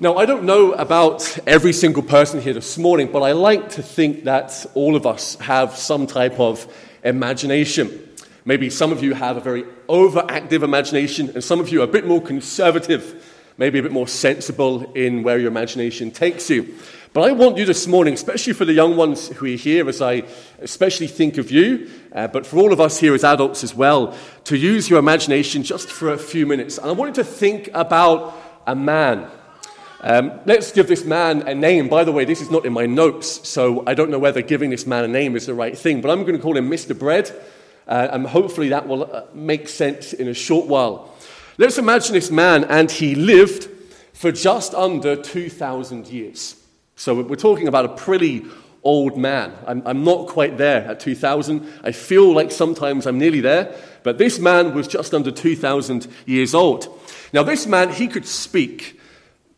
Now, I don't know about every single person here this morning, but I like to think that all of us have some type of imagination. Maybe some of you have a very overactive imagination, and some of you are a bit more conservative, maybe a bit more sensible in where your imagination takes you. But I want you this morning, especially for the young ones who are here, as I especially think of you, uh, but for all of us here as adults as well, to use your imagination just for a few minutes. And I want you to think about a man um, let's give this man a name. By the way, this is not in my notes, so I don't know whether giving this man a name is the right thing, but I'm going to call him Mr. Bread, uh, and hopefully that will uh, make sense in a short while. Let's imagine this man, and he lived for just under 2,000 years. So we're talking about a pretty old man. I'm, I'm not quite there at 2,000. I feel like sometimes I'm nearly there, but this man was just under 2,000 years old. Now, this man, he could speak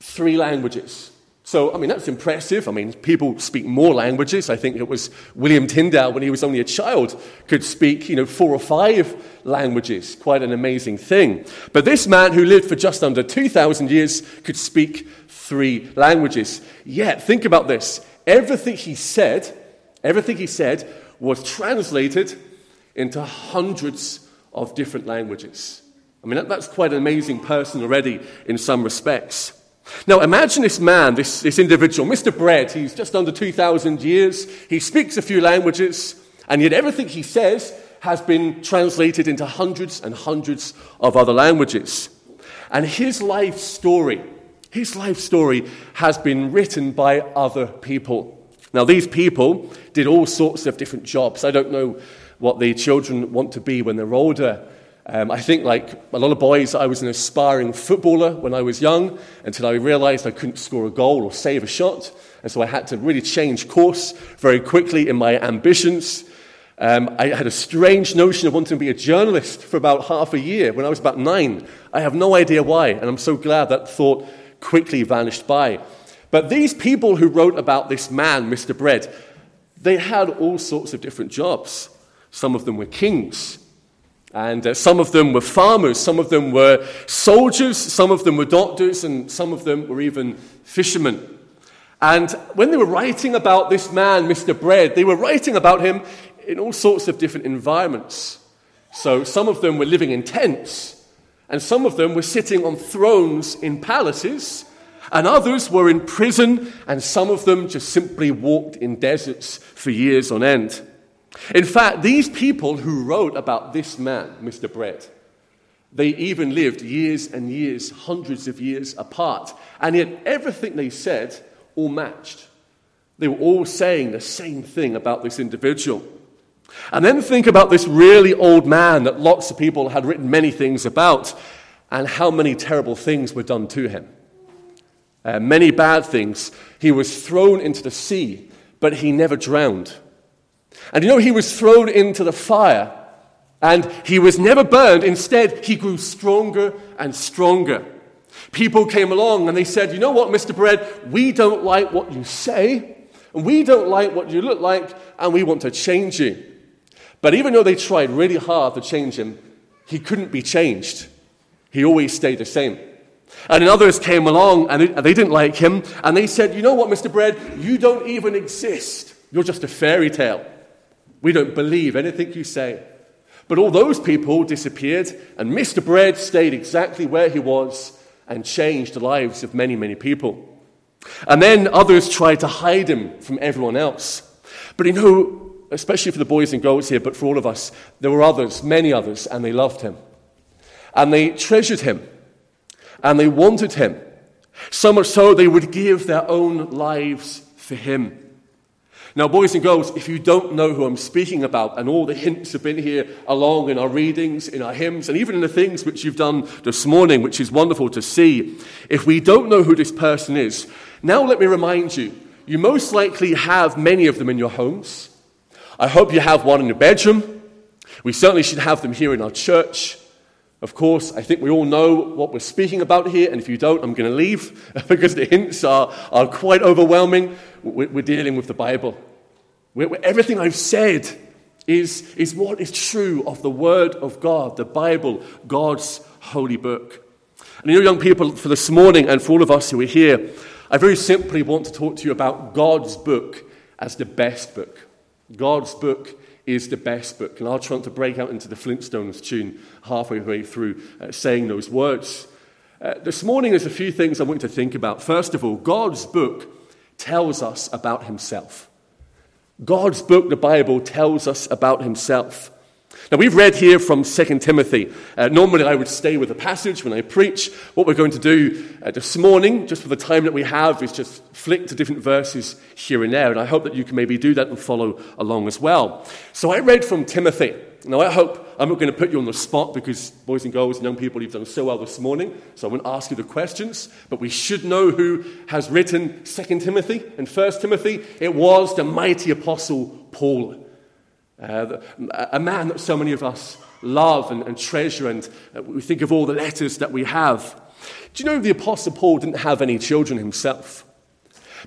three languages. So, I mean, that's impressive. I mean, people speak more languages. I think it was William Tyndale, when he was only a child, could speak, you know, four or five languages. Quite an amazing thing. But this man who lived for just under 2,000 years could speak three languages. Yet, think about this. Everything he said, everything he said was translated into hundreds of different languages. I mean, that's quite an amazing person already in some respects. Now, imagine this man, this, this individual, Mr. Bread. He's just under 2,000 years. He speaks a few languages, and yet everything he says has been translated into hundreds and hundreds of other languages. And his life story, his life story has been written by other people. Now, these people did all sorts of different jobs. I don't know what the children want to be when they're older. Um, I think, like a lot of boys, I was an aspiring footballer when I was young until I realized I couldn't score a goal or save a shot. And so I had to really change course very quickly in my ambitions. Um, I had a strange notion of wanting to be a journalist for about half a year when I was about nine. I have no idea why, and I'm so glad that thought quickly vanished by. But these people who wrote about this man, Mr. Bread, they had all sorts of different jobs. Some of them were kings, and uh, some of them were farmers, some of them were soldiers, some of them were doctors, and some of them were even fishermen. And when they were writing about this man, Mr. Bread, they were writing about him in all sorts of different environments. So some of them were living in tents, and some of them were sitting on thrones in palaces, and others were in prison, and some of them just simply walked in deserts for years on end. In fact, these people who wrote about this man, Mr. Bread, they even lived years and years, hundreds of years apart. And yet, everything they said all matched. They were all saying the same thing about this individual. And then think about this really old man that lots of people had written many things about, and how many terrible things were done to him. Uh, many bad things. He was thrown into the sea, but he never drowned. And you know, he was thrown into the fire and he was never burned. Instead, he grew stronger and stronger. People came along and they said, You know what, Mr. Bread, we don't like what you say, and we don't like what you look like, and we want to change you. But even though they tried really hard to change him, he couldn't be changed. He always stayed the same. And others came along and they didn't like him, and they said, You know what, Mr. Bread, you don't even exist. You're just a fairy tale. We don't believe anything you say. But all those people disappeared, and Mr. Bread stayed exactly where he was and changed the lives of many, many people. And then others tried to hide him from everyone else. But you know, especially for the boys and girls here, but for all of us, there were others, many others, and they loved him. And they treasured him. And they wanted him. So much so they would give their own lives for him. Now, boys and girls, if you don't know who I'm speaking about, and all the hints have been here along in our readings, in our hymns, and even in the things which you've done this morning, which is wonderful to see, if we don't know who this person is, now let me remind you, you most likely have many of them in your homes. I hope you have one in your bedroom. We certainly should have them here in our church. Of course, I think we all know what we're speaking about here, and if you don't, I'm going to leave because the hints are, are quite overwhelming. We're, we're dealing with the Bible. We're, everything I've said is, is what is true of the Word of God, the Bible, God's holy book. And you know, young people, for this morning and for all of us who are here, I very simply want to talk to you about God's book as the best book. God's book is the best book. And I'll try to break out into the Flintstones tune halfway through uh, saying those words. Uh, this morning, there's a few things I want you to think about. First of all, God's book tells us about himself. God's book, the Bible, tells us about himself. Now, we've read here from 2 Timothy. Uh, normally, I would stay with the passage when I preach. What we're going to do uh, this morning, just for the time that we have, is just flick to different verses here and there. And I hope that you can maybe do that and follow along as well. So, I read from Timothy. Now, I hope I'm not going to put you on the spot because, boys and girls and young people, you've done so well this morning. So, I won't ask you the questions. But we should know who has written 2 Timothy and 1 Timothy. It was the mighty apostle Paul. Uh, a man that so many of us love and, and treasure, and uh, we think of all the letters that we have. Do you know the Apostle Paul didn't have any children himself?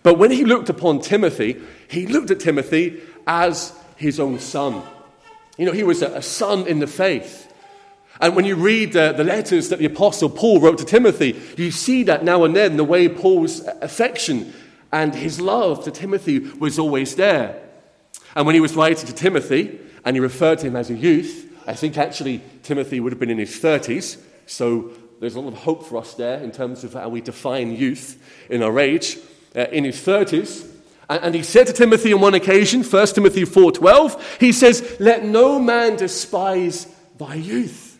But when he looked upon Timothy, he looked at Timothy as his own son. You know, he was a, a son in the faith. And when you read uh, the letters that the Apostle Paul wrote to Timothy, you see that now and then the way Paul's affection and his love to Timothy was always there. And when he was writing to Timothy, and he referred to him as a youth, I think actually Timothy would have been in his 30s, so there's a lot of hope for us there in terms of how we define youth in our age. Uh, in his 30s, and, he said to Timothy on one occasion, 1 Timothy 4:12, he says, "Let no man despise thy youth."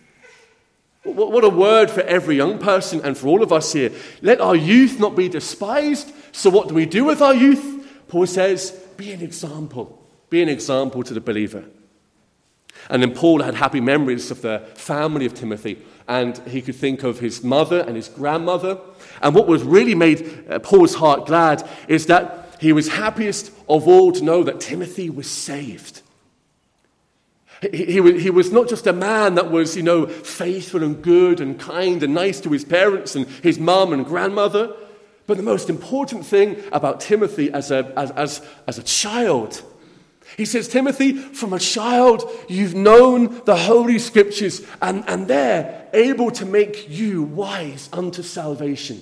What a word for every young person and for all of us here. Let our youth not be despised. So, what do we do with our youth? Paul says, be an example. Be an example to the believer. And then Paul had happy memories of the family of Timothy, and he could think of his mother and his grandmother. And what was really made uh, Paul's heart glad is that he was happiest of all to know that Timothy was saved. He, was not just a man that was, you know, faithful and good and kind and nice to his parents and his mum and grandmother, but the most important thing about Timothy as a, as, as, as a child he says, Timothy, from a child, you've known the Holy Scriptures, and, and they're able to make you wise unto salvation.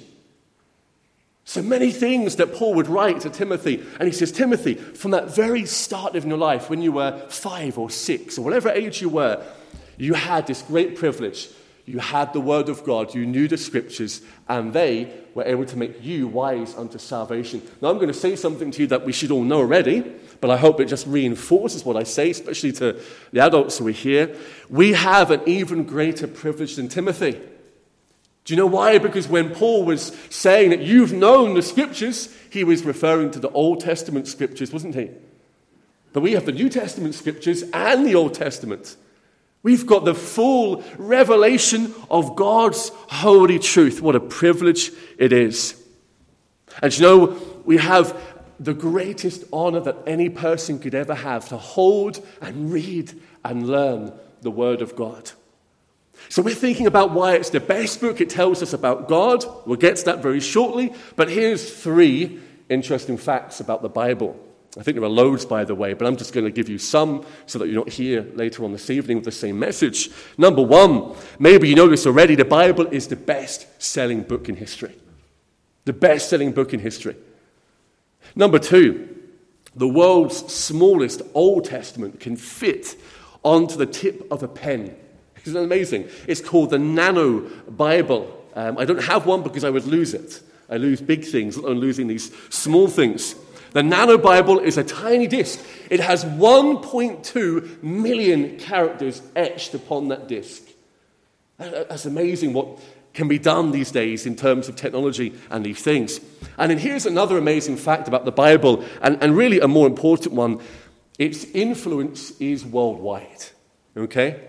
So many things that Paul would write to Timothy. And he says, Timothy, from that very start of your life, when you were five or six, or whatever age you were, you had this great privilege. You had the Word of God, you knew the Scriptures, and they were able to make you wise unto salvation. Now, I'm going to say something to you that we should all know already but I hope it just reinforces what I say, especially to the adults who are here. We have an even greater privilege than Timothy. Do you know why? Because when Paul was saying that you've known the scriptures, he was referring to the Old Testament scriptures, wasn't he? But we have the New Testament scriptures and the Old Testament. We've got the full revelation of God's holy truth. What a privilege it is. And you know, we have the greatest honor that any person could ever have to hold and read and learn the Word of God. So we're thinking about why it's the best book. It tells us about God. We'll get to that very shortly. But here's three interesting facts about the Bible. I think there are loads, by the way, but I'm just going to give you some so that you're not here later on this evening with the same message. Number one, maybe you know this already, the Bible is the best selling book in history. The best selling book in history. Number two, the world's smallest Old Testament can fit onto the tip of a pen. Isn't that amazing? It's called the Nano Bible. Um, I don't have one because I would lose it. I lose big things, I'm losing these small things. The Nano Bible is a tiny disc. It has 1.2 million characters etched upon that disc. That's amazing what can be done these days in terms of technology and these things. And then here's another amazing fact about the Bible, and, and really a more important one its influence is worldwide. Okay?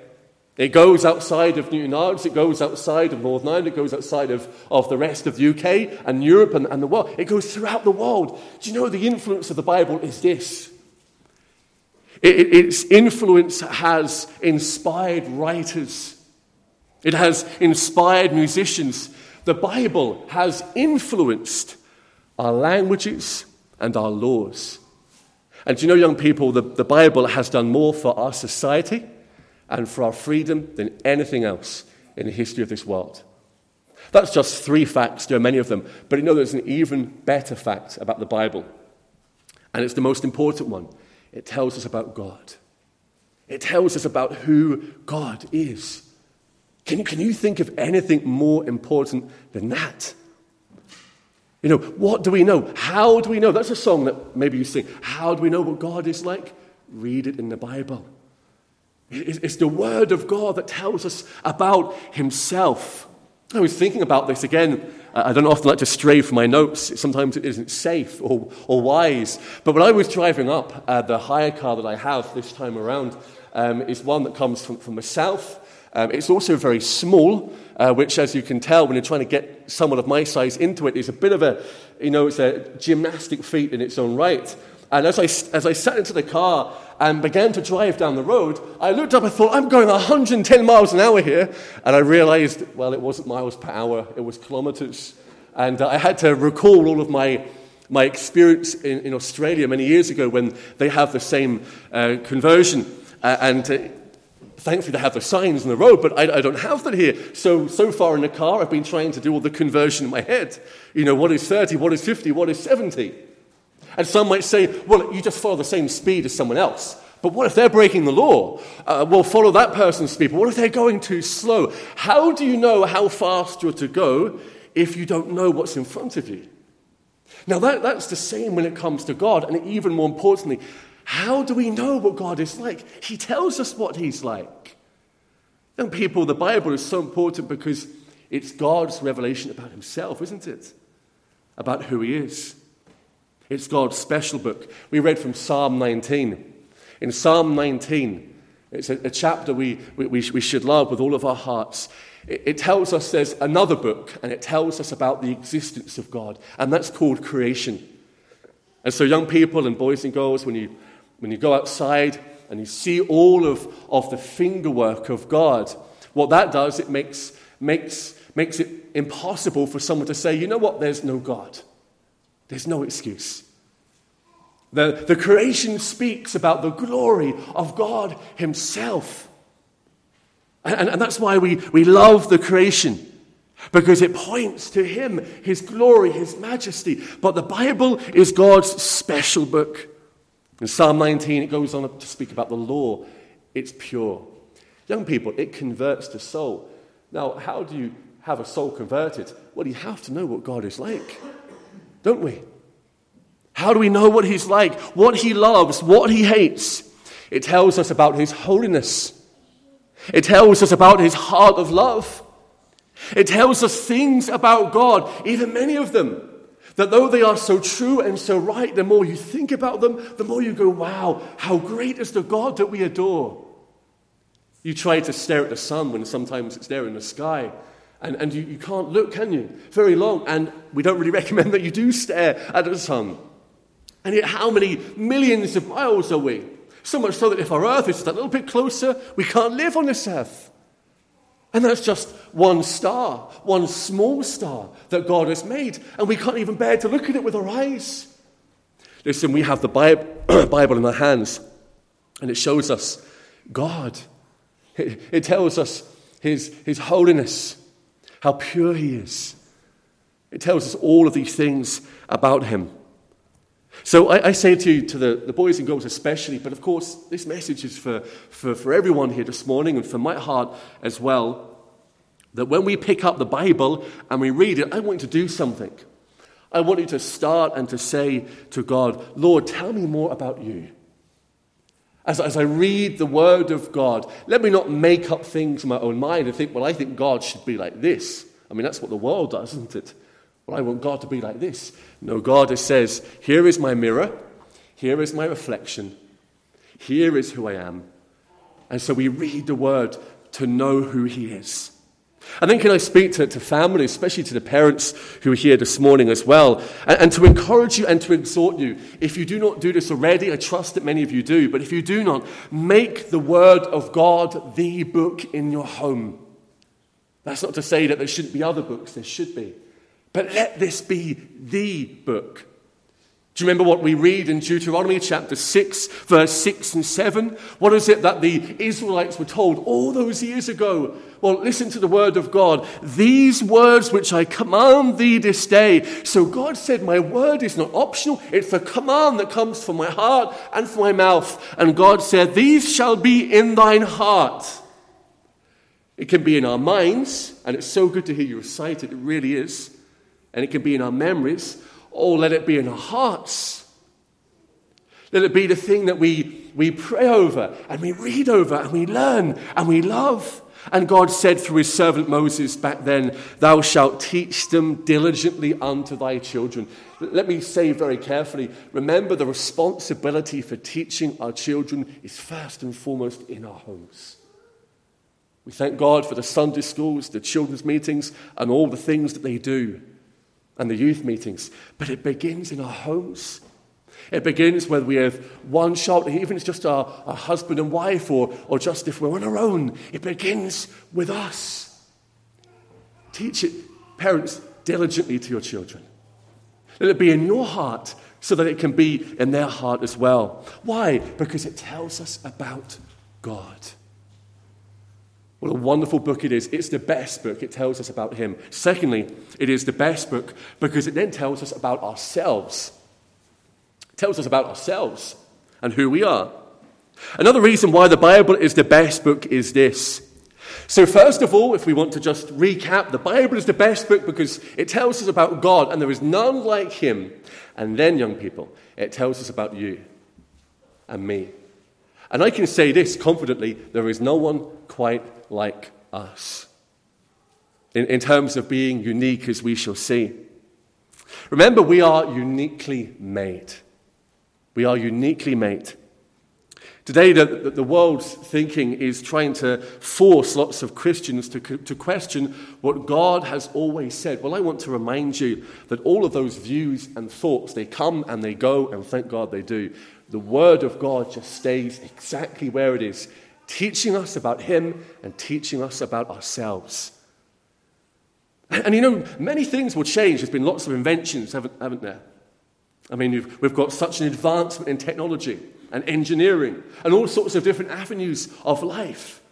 It goes outside of Newtownards, it goes outside of Northern Ireland, it goes outside of, of the rest of the UK and Europe and, and the world. It goes throughout the world. Do you know the influence of the Bible is this? It, it, its influence has inspired writers it has inspired musicians. The Bible has influenced our languages and our laws. And do you know, young people, the, the Bible has done more for our society and for our freedom than anything else in the history of this world. That's just three facts. There are many of them. But you know there's an even better fact about the Bible. And it's the most important one. It tells us about God. It tells us about who God is. Can can you think of anything more important than that? You know, what do we know? How do we know? That's a song that maybe you sing. How do we know what God is like? Read it in the Bible. It's the Word of God that tells us about Himself. I was thinking about this again. I don't often like to stray from my notes. Sometimes it isn't safe or, or wise. But when I was driving up, uh, the hire car that I have this time around um, is one that comes from, from the south. Um, it's also very small, uh, which, as you can tell, when you're trying to get someone of my size into it, is a bit of a, you know, it's a gymnastic feat in its own right. And as I, as I sat into the car and began to drive down the road, I looked up and thought, I'm going 110 miles an hour here. And I realized, well, it wasn't miles per hour, it was kilometers. And uh, I had to recall all of my, my experience in, in Australia many years ago when they have the same uh, conversion. Uh, and thankfully, they have the signs on the road, but I, I, don't have that here. So, so far in the car, I've been trying to do all the conversion in my head. You know, what is 30, what is 50, what is 70? And some might say, well, you just follow the same speed as someone else. But what if they're breaking the law? Uh, well, follow that person's speed. But what if they're going too slow? How do you know how fast you're to go if you don't know what's in front of you? Now, that, that's the same when it comes to God. And even more importantly, how do we know what God is like? He tells us what He's like. Young people, the Bible is so important because it's God's revelation about Himself, isn't it? About who He is. It's God's special book. We read from Psalm 19. In Psalm 19, it's a, a chapter we, we, we, should love with all of our hearts. It, it tells us there's another book, and it tells us about the existence of God, and that's called creation. And so, young people and boys and girls, when you, when you go outside and you see all of, of the fingerwork of God, what that does, it makes, makes, makes it impossible for someone to say, you know what, there's no God. There's no excuse. The, the creation speaks about the glory of God Himself. And, and that's why we, we love the creation, because it points to Him, His glory, His majesty. But the Bible is God's special book. In Psalm 19, it goes on to speak about the law. It's pure. Young people, it converts the soul. Now, how do you have a soul converted? Well, you have to know what God is like don't we? How do we know what He's like, what He loves, what He hates? It tells us about His holiness. It tells us about His heart of love. It tells us things about God, even many of them, that though they are so true and so right, the more you think about them, the more you go, wow, how great is the God that we adore. You try to stare at the sun when sometimes it's there in the sky, and, and you, you can't look, can you? Very long. And we don't really recommend that you do stare at the sun. And yet, how many millions of miles are we? So much so that if our earth is just a little bit closer, we can't live on this earth. And that's just one star, one small star that God has made. And we can't even bear to look at it with our eyes. Listen, we have the Bible in our hands, and it shows us God. It, tells us his, his holiness how pure he is. It tells us all of these things about him. So I, I, say to you, to the, the boys and girls especially, but of course, this message is for, for, for everyone here this morning and for my heart as well, that when we pick up the Bible and we read it, I want you to do something. I want you to start and to say to God, Lord, tell me more about you. As, as I read the Word of God, let me not make up things in my own mind and think, well, I think God should be like this. I mean, that's what the world does, isn't it? Well, I want God to be like this. No, God says, here is my mirror, here is my reflection, here is who I am. And so we read the Word to know who He is. And then, can I speak to, to families, especially to the parents who are here this morning as well, and, and, to encourage you and to exhort you. If you do not do this already, I trust that many of you do, but if you do not, make the Word of God the book in your home. That's not to say that there shouldn't be other books, there should be. But let this be the book. Do you remember what we read in Deuteronomy chapter 6, verse 6 and 7? What is it that the Israelites were told all those years ago? Well, listen to the word of God. These words which I command thee this day. So God said, My word is not optional, it's a command that comes from my heart and from my mouth. And God said, These shall be in thine heart. It can be in our minds, and it's so good to hear you recite it, it really is. And it can be in our memories Oh, let it be in our hearts. Let it be the thing that we, we pray over and we read over and we learn and we love. And God said through his servant Moses back then, Thou shalt teach them diligently unto thy children. Let me say very carefully remember, the responsibility for teaching our children is first and foremost in our homes. We thank God for the Sunday schools, the children's meetings, and all the things that they do and the youth meetings. But it begins in our homes. It begins whether we have one child, even if it's just our, our husband and wife, or, or just if we're on our own. It begins with us. Teach it, parents, diligently to your children. Let it be in your heart so that it can be in their heart as well. Why? Because it tells us about God. What a wonderful book it is. It's the best book. It tells us about Him. Secondly, it is the best book because it then tells us about ourselves. It tells us about ourselves and who we are. Another reason why the Bible is the best book is this. So, first of all, if we want to just recap, the Bible is the best book because it tells us about God and there is none like Him. And then, young people, it tells us about you and me. And I can say this confidently there is no one quite like us in, in terms of being unique, as we shall see. Remember, we are uniquely made. We are uniquely made. Today, the, the world's thinking is trying to force lots of Christians to, to question what God has always said. Well, I want to remind you that all of those views and thoughts, they come and they go, and thank God they do. The Word of God just stays exactly where it is teaching us about Him and teaching us about ourselves. And, you know, many things will change. There's been lots of inventions, haven't, haven't there? I mean, we've, we've got such an advancement in technology and engineering and all sorts of different avenues of life.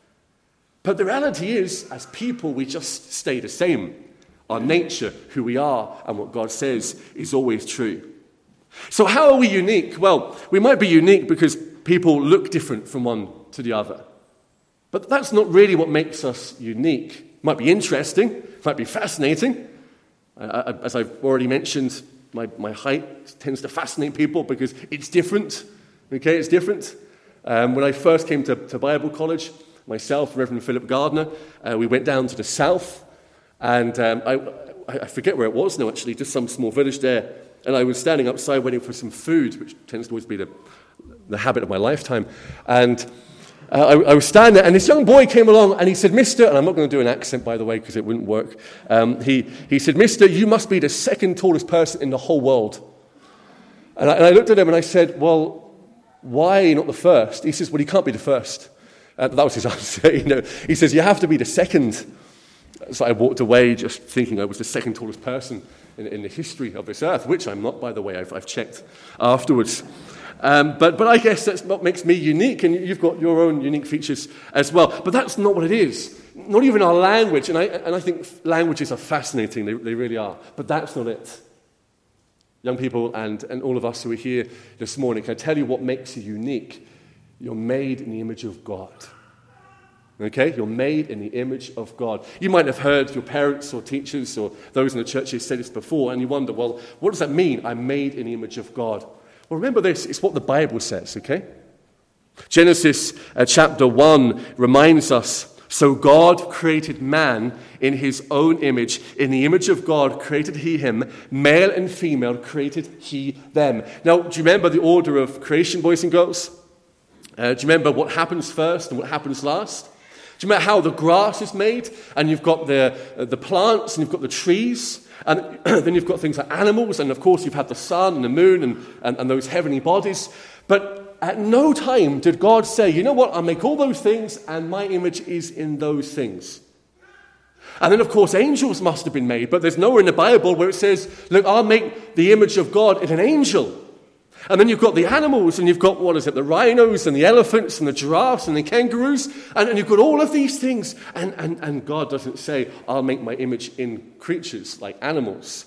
But the reality is, as people, we just stay the same. Our nature, who we are, and what God says is always true. So, how are we unique? Well, we might be unique because people look different from one to the other. But that's not really what makes us unique. It might be interesting, it might be fascinating. as I've already mentioned, my, my height tends to fascinate people because it's different. Okay, it's different. Um, when I first came to, to, Bible college, myself, Reverend Philip Gardner, uh, we went down to the south, and um, I, I forget where it was now, actually, just some small village there. And I was standing outside waiting for some food, which tends to always be the, the habit of my lifetime. And uh, I, I, was standing there, and this young boy came along, and he said, Mister, and I'm not going to do an accent, by the way, because it wouldn't work. Um, he, he said, Mister, you must be the second tallest person in the whole world. And I, and I, looked at him and I said, Well, why not the first? He says, Well, he can't be the first. Uh, that was his answer. you know, he says, You have to be the second. So I walked away just thinking I was the second tallest person in, in the history of this earth, which I'm not, by the way, I've, I've checked afterwards. Um, but, but I guess that's what makes me unique, and you've got your own unique features as well. But that's not what it is. Not even our language, and I, and I think languages are fascinating, they, they really are. But that's not it. Young people and, and all of us who are here this morning, can I tell you what makes you unique? You're made in the image of God. Okay? You're made in the image of God. You might have heard your parents or teachers or those in the church say this before, and you wonder, well, what does that mean? I'm made in the image of God. Well, remember this, it's what the Bible says, okay? Genesis uh, chapter 1 reminds us so God created man in his own image. In the image of God created he him. Male and female created he them. Now, do you remember the order of creation, boys and girls? Uh, do you remember what happens first and what happens last? Do you remember how the grass is made? And you've got the, uh, the plants and you've got the trees. And then you've got things like animals, and of course, you've had the sun and the moon and, and, and, those heavenly bodies. But at no time did God say, you know what, I'll make all those things, and my image is in those things. And then, of course, angels must have been made, but there's nowhere in the Bible where it says, look, I'll make the image of God in an angel. And then you've got the animals, and you've got, what is it, the rhinos and the elephants and the giraffes and the kangaroos, and, and you've got all of these things. And, and, and God doesn't say, I'll make my image in creatures like animals.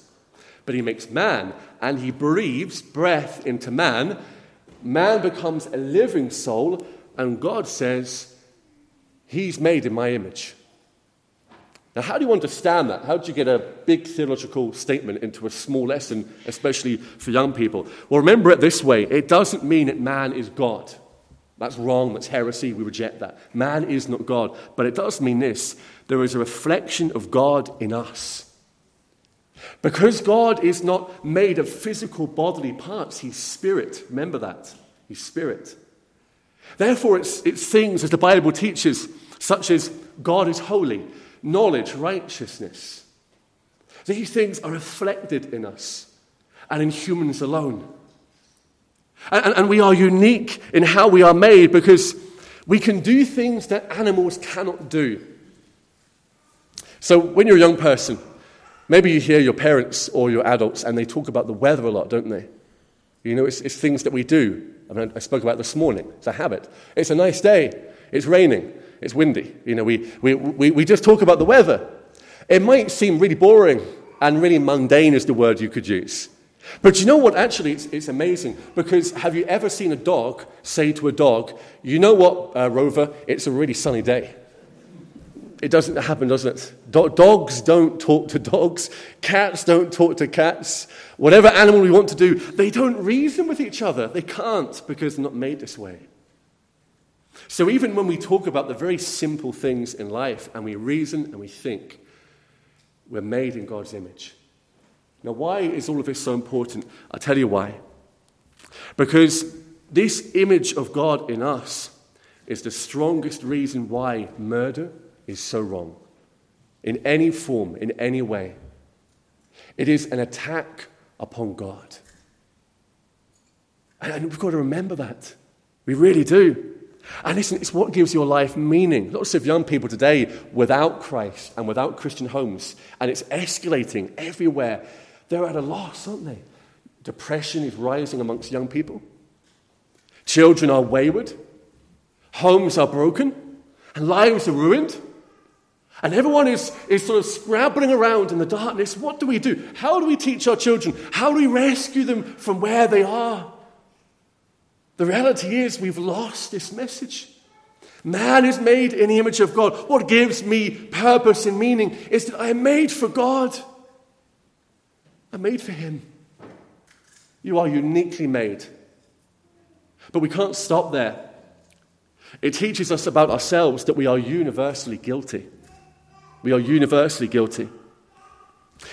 But He makes man, and He breathes breath into man. Man becomes a living soul, and God says, He's made in my image. Now, how do you understand that? How do you get a big theological statement into a small lesson, especially for young people? Well, remember it this way it doesn't mean that man is God. That's wrong, that's heresy, we reject that. Man is not God. But it does mean this there is a reflection of God in us. Because God is not made of physical bodily parts, He's spirit. Remember that. He's spirit. Therefore, it's, it's things, as the Bible teaches, such as God is holy knowledge, righteousness. These things are reflected in us and in humans alone. And, and, we are unique in how we are made because we can do things that animals cannot do. So, when you're a young person, maybe you hear your parents or your adults and they talk about the weather a lot, don't they? You know, it's, it's things that we do. I, mean, I spoke about this morning. It's a habit. It's a nice day. It's raining. It's windy. You know, we, we, we, we just talk about the weather. It might seem really boring and really mundane, is the word you could use. But you know what? Actually, it's, it's amazing because have you ever seen a dog say to a dog, You know what, uh, Rover? It's a really sunny day. It doesn't happen, does it? Do- dogs don't talk to dogs. Cats don't talk to cats. Whatever animal we want to do, they don't reason with each other. They can't because they're not made this way. So even when we talk about the very simple things in life and we reason and we think, we're made in God's image. Now, why is all of this so important? I'll tell you why. Because this image of God in us is the strongest reason why murder is so wrong. In any form, in any way. It is an attack upon God. And we've got to remember that. We really do. And listen, it's what gives your life meaning. Lots of young people today without Christ and without Christian homes, and it's escalating everywhere. They're at a loss, aren't they? Depression is rising amongst young people. Children are wayward. Homes are broken. And lives are ruined. And everyone is, is sort of scrabbling around in the darkness. What do we do? How do we teach our children? How do we rescue them from where they are? The reality is, we've lost this message. Man is made in the image of God. What gives me purpose and meaning is that I am made for God. I'm made for Him. You are uniquely made. But we can't stop there. It teaches us about ourselves that we are universally guilty. We are universally guilty.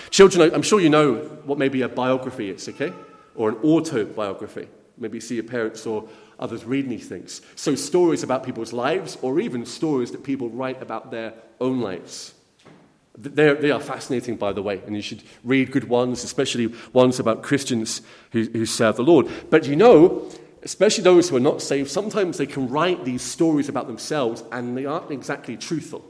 Children, I'm sure you know what maybe a biography is, okay? Or an autobiography. Maybe see your parents or others reading these things. So, stories about people's lives, or even stories that people write about their own lives. They're, they are fascinating, by the way, and you should read good ones, especially ones about Christians who, who serve the Lord. But you know, especially those who are not saved, sometimes they can write these stories about themselves and they aren't exactly truthful.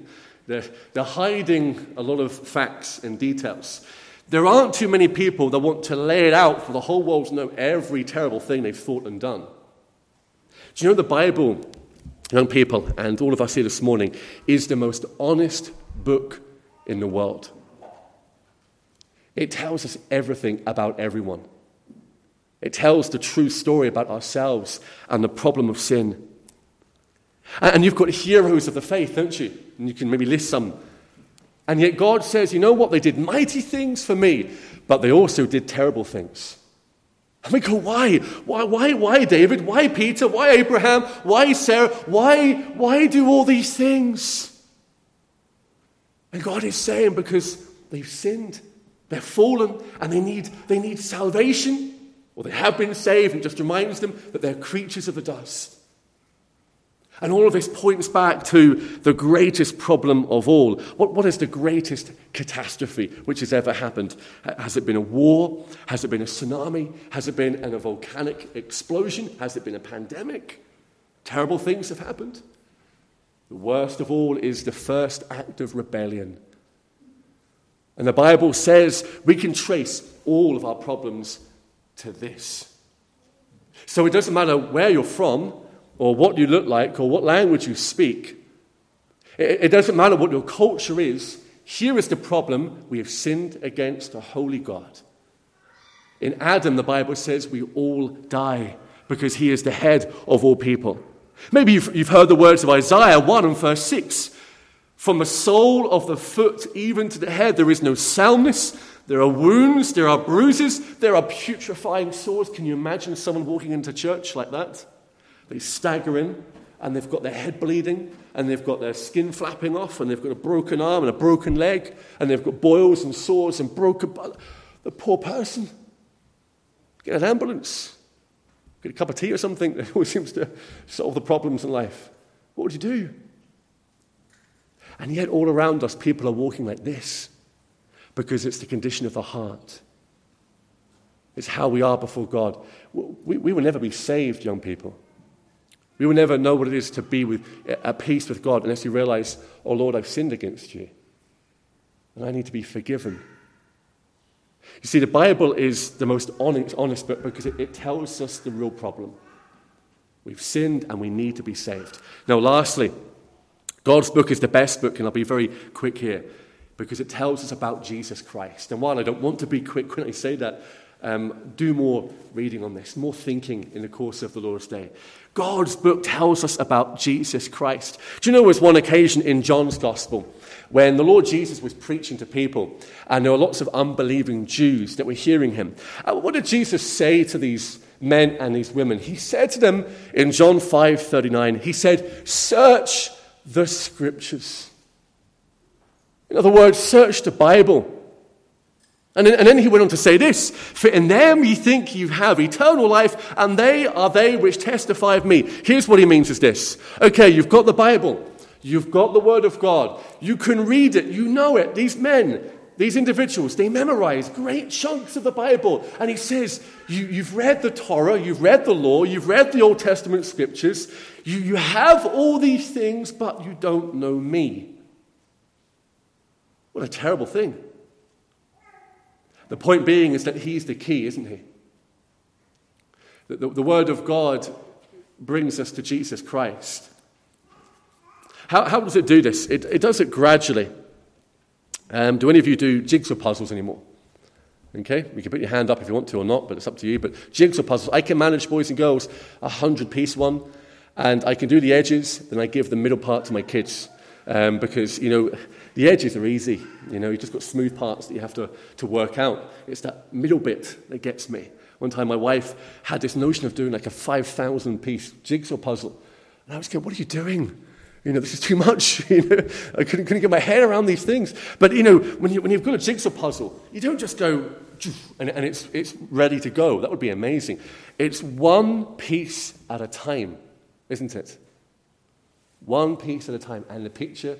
they're, they're hiding a lot of facts and details. There aren't too many people that want to lay it out for the whole world to know every terrible thing they've thought and done. Do you know the Bible, young people, and all of us here this morning, is the most honest book in the world? It tells us everything about everyone. It tells the true story about ourselves and the problem of sin. And you've got heroes of the faith, don't you? And you can maybe list some and yet God says, you know what? They did mighty things for me, but they also did terrible things. And we go, why? Why, why, why David? Why Peter? Why Abraham? Why Sarah? Why, why do all these things? And God is saying, because they've sinned, they're fallen, and they need, they need salvation, or they have been saved, and just reminds them that they're creatures of the dust. And all of this points back to the greatest problem of all. What, what is the greatest catastrophe which has ever happened? Has it been a war? Has it been a tsunami? Has it been a volcanic explosion? Has it been a pandemic? Terrible things have happened. The worst of all is the first act of rebellion. And the Bible says we can trace all of our problems to this So it doesn't matter where you're from, or what you look like, or what language you speak. It, doesn't matter what your culture is. Here is the problem we have sinned against a holy God. In Adam, the Bible says we all die because he is the head of all people. Maybe you've, you've heard the words of Isaiah 1 and verse 6. From the sole of the foot even to the head, there is no soundness. There are wounds, there are bruises, there are putrefying sores. Can you imagine someone walking into church like that? They stagger in and they've got their head bleeding and they've got their skin flapping off and they've got a broken arm and a broken leg and they've got boils and sores and broken. The poor person. Get an ambulance. Get a cup of tea or something that always seems to solve the problems in life. What would you do? And yet, all around us, people are walking like this because it's the condition of the heart. It's how we are before God. We, we will never be saved, young people. We will never know what it is to be with, at peace with God unless we realize, oh Lord, I've sinned against you. And I need to be forgiven. You see, the Bible is the most honest, honest book because it, it tells us the real problem. We've sinned and we need to be saved. Now, lastly, God's book is the best book, and I'll be very quick here because it tells us about Jesus Christ. And while I don't want to be quick when I say that, um, do more reading on this, more thinking in the course of the Lord's Day. God's book tells us about Jesus Christ. Do you know there was one occasion in John's Gospel when the Lord Jesus was preaching to people, and there were lots of unbelieving Jews that were hearing him? Uh, what did Jesus say to these men and these women? He said to them in John 5 39, He said, Search the scriptures. In other words, search the Bible. And then, and then, he went on to say this For in them ye think you have eternal life, and they are they which testify of me. Here's what he means is this Okay, you've got the Bible, you've got the Word of God, you can read it, you know it. These men, these individuals, they memorize great chunks of the Bible. And he says, you, have read the Torah, you've read the law, you've read the Old Testament scriptures, you, you have all these things, but you don't know me. What a terrible thing. The point being is that he's the key, isn't he? The, the, the Word of God brings us to Jesus Christ. How, how does it do this? It, it does it gradually. Um, do any of you do jigsaw puzzles anymore? Okay, you can put your hand up if you want to or not, but it's up to you. But jigsaw puzzles, I can manage, boys and girls, a hundred piece one, and I can do the edges, then I give the middle part to my kids. Um, because, you know, the edges are easy. You know, You've just got smooth parts that you have to, to work out. It's that middle bit that gets me. One time my wife had this notion of doing like a 5,000 piece jigsaw puzzle. And I was going, what are you doing? You know, this is too much. You know, I couldn't, couldn't get my head around these things. But, you know, when, you, when you've got a jigsaw puzzle, you don't just go, and, and it's, it's ready to go. That would be amazing. It's one piece at a time, isn't it? One piece at a time. And the picture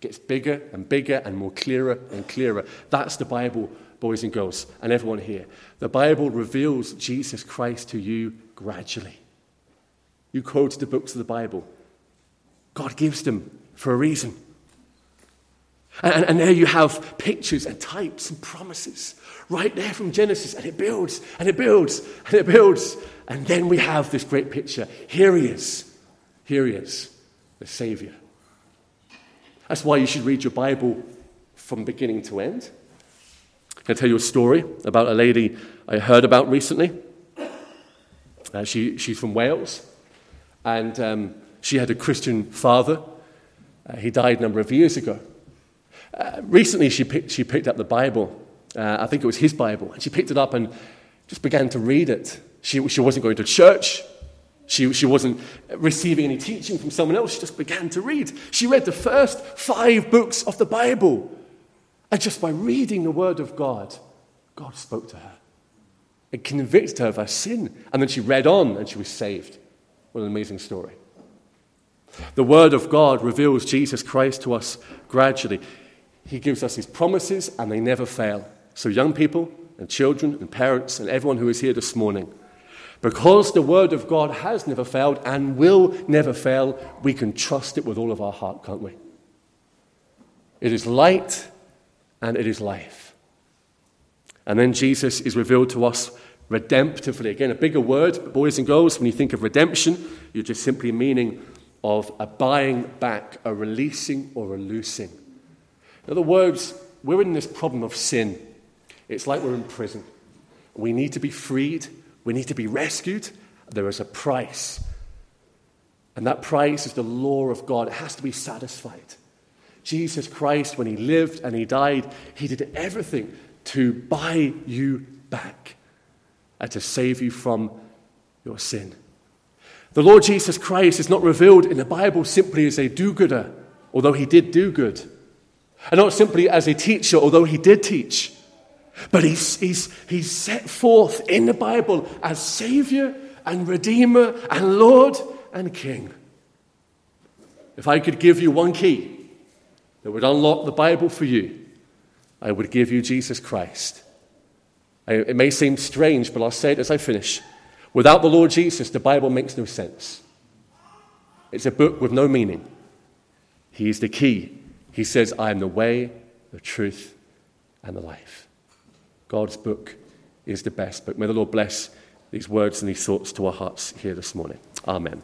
gets bigger and bigger and more clearer and clearer. That's the Bible, boys and girls, and everyone here. The Bible reveals Jesus Christ to you gradually. You quote the books of the Bible. God gives them for a reason. And, and, there you have pictures and types and promises right there from Genesis, and it builds and it builds and it builds. And then we have this great picture. Here he is. Here he is, the Savior. That's why you should read your Bible from beginning to end. I Can tell you a story about a lady I heard about recently? Uh, she, she's from Wales, and um, she had a Christian father. Uh, he died a number of years ago. Uh, recently, she picked, she picked up the Bible. Uh, I think it was his Bible. And she picked it up and just began to read it. She, she wasn't going to church. She, she wasn't receiving any teaching from someone else. She just began to read. She read the first five books of the Bible. And just by reading the Word of God, God spoke to her. It convicted her of her sin. And then she read on and she was saved. What an amazing story. The Word of God reveals Jesus Christ to us gradually. He gives us His promises, and they never fail. So, young people and children and parents and everyone who is here this morning, because the Word of God has never failed and will never fail, we can trust it with all of our heart, can't we? It is light and it is life. And then Jesus is revealed to us redemptively. Again, a bigger word, but boys and girls, when you think of redemption, you're just simply meaning of a buying back, a releasing or a loosing. In other words, we're in this problem of sin. It's like we're in prison. We need to be freed, we need to be rescued. There is a price. And that price is the law of God. It has to be satisfied. Jesus Christ, when he lived and he died, he did everything to buy you back and to save you from your sin. The Lord Jesus Christ is not revealed in the Bible simply as a do gooder, although he did do good, and not simply as a teacher, although he did teach. But he's, he's, he's set forth in the Bible as Savior and Redeemer and Lord and King. If I could give you one key that would unlock the Bible for you, I would give you Jesus Christ. It may seem strange, but I'll say it as I finish. Without the Lord Jesus, the Bible makes no sense. It's a book with no meaning. He is the key. He says, I am the way, the truth, and the life. God's book is the best book. May the Lord bless these words and these thoughts to our hearts here this morning. Amen.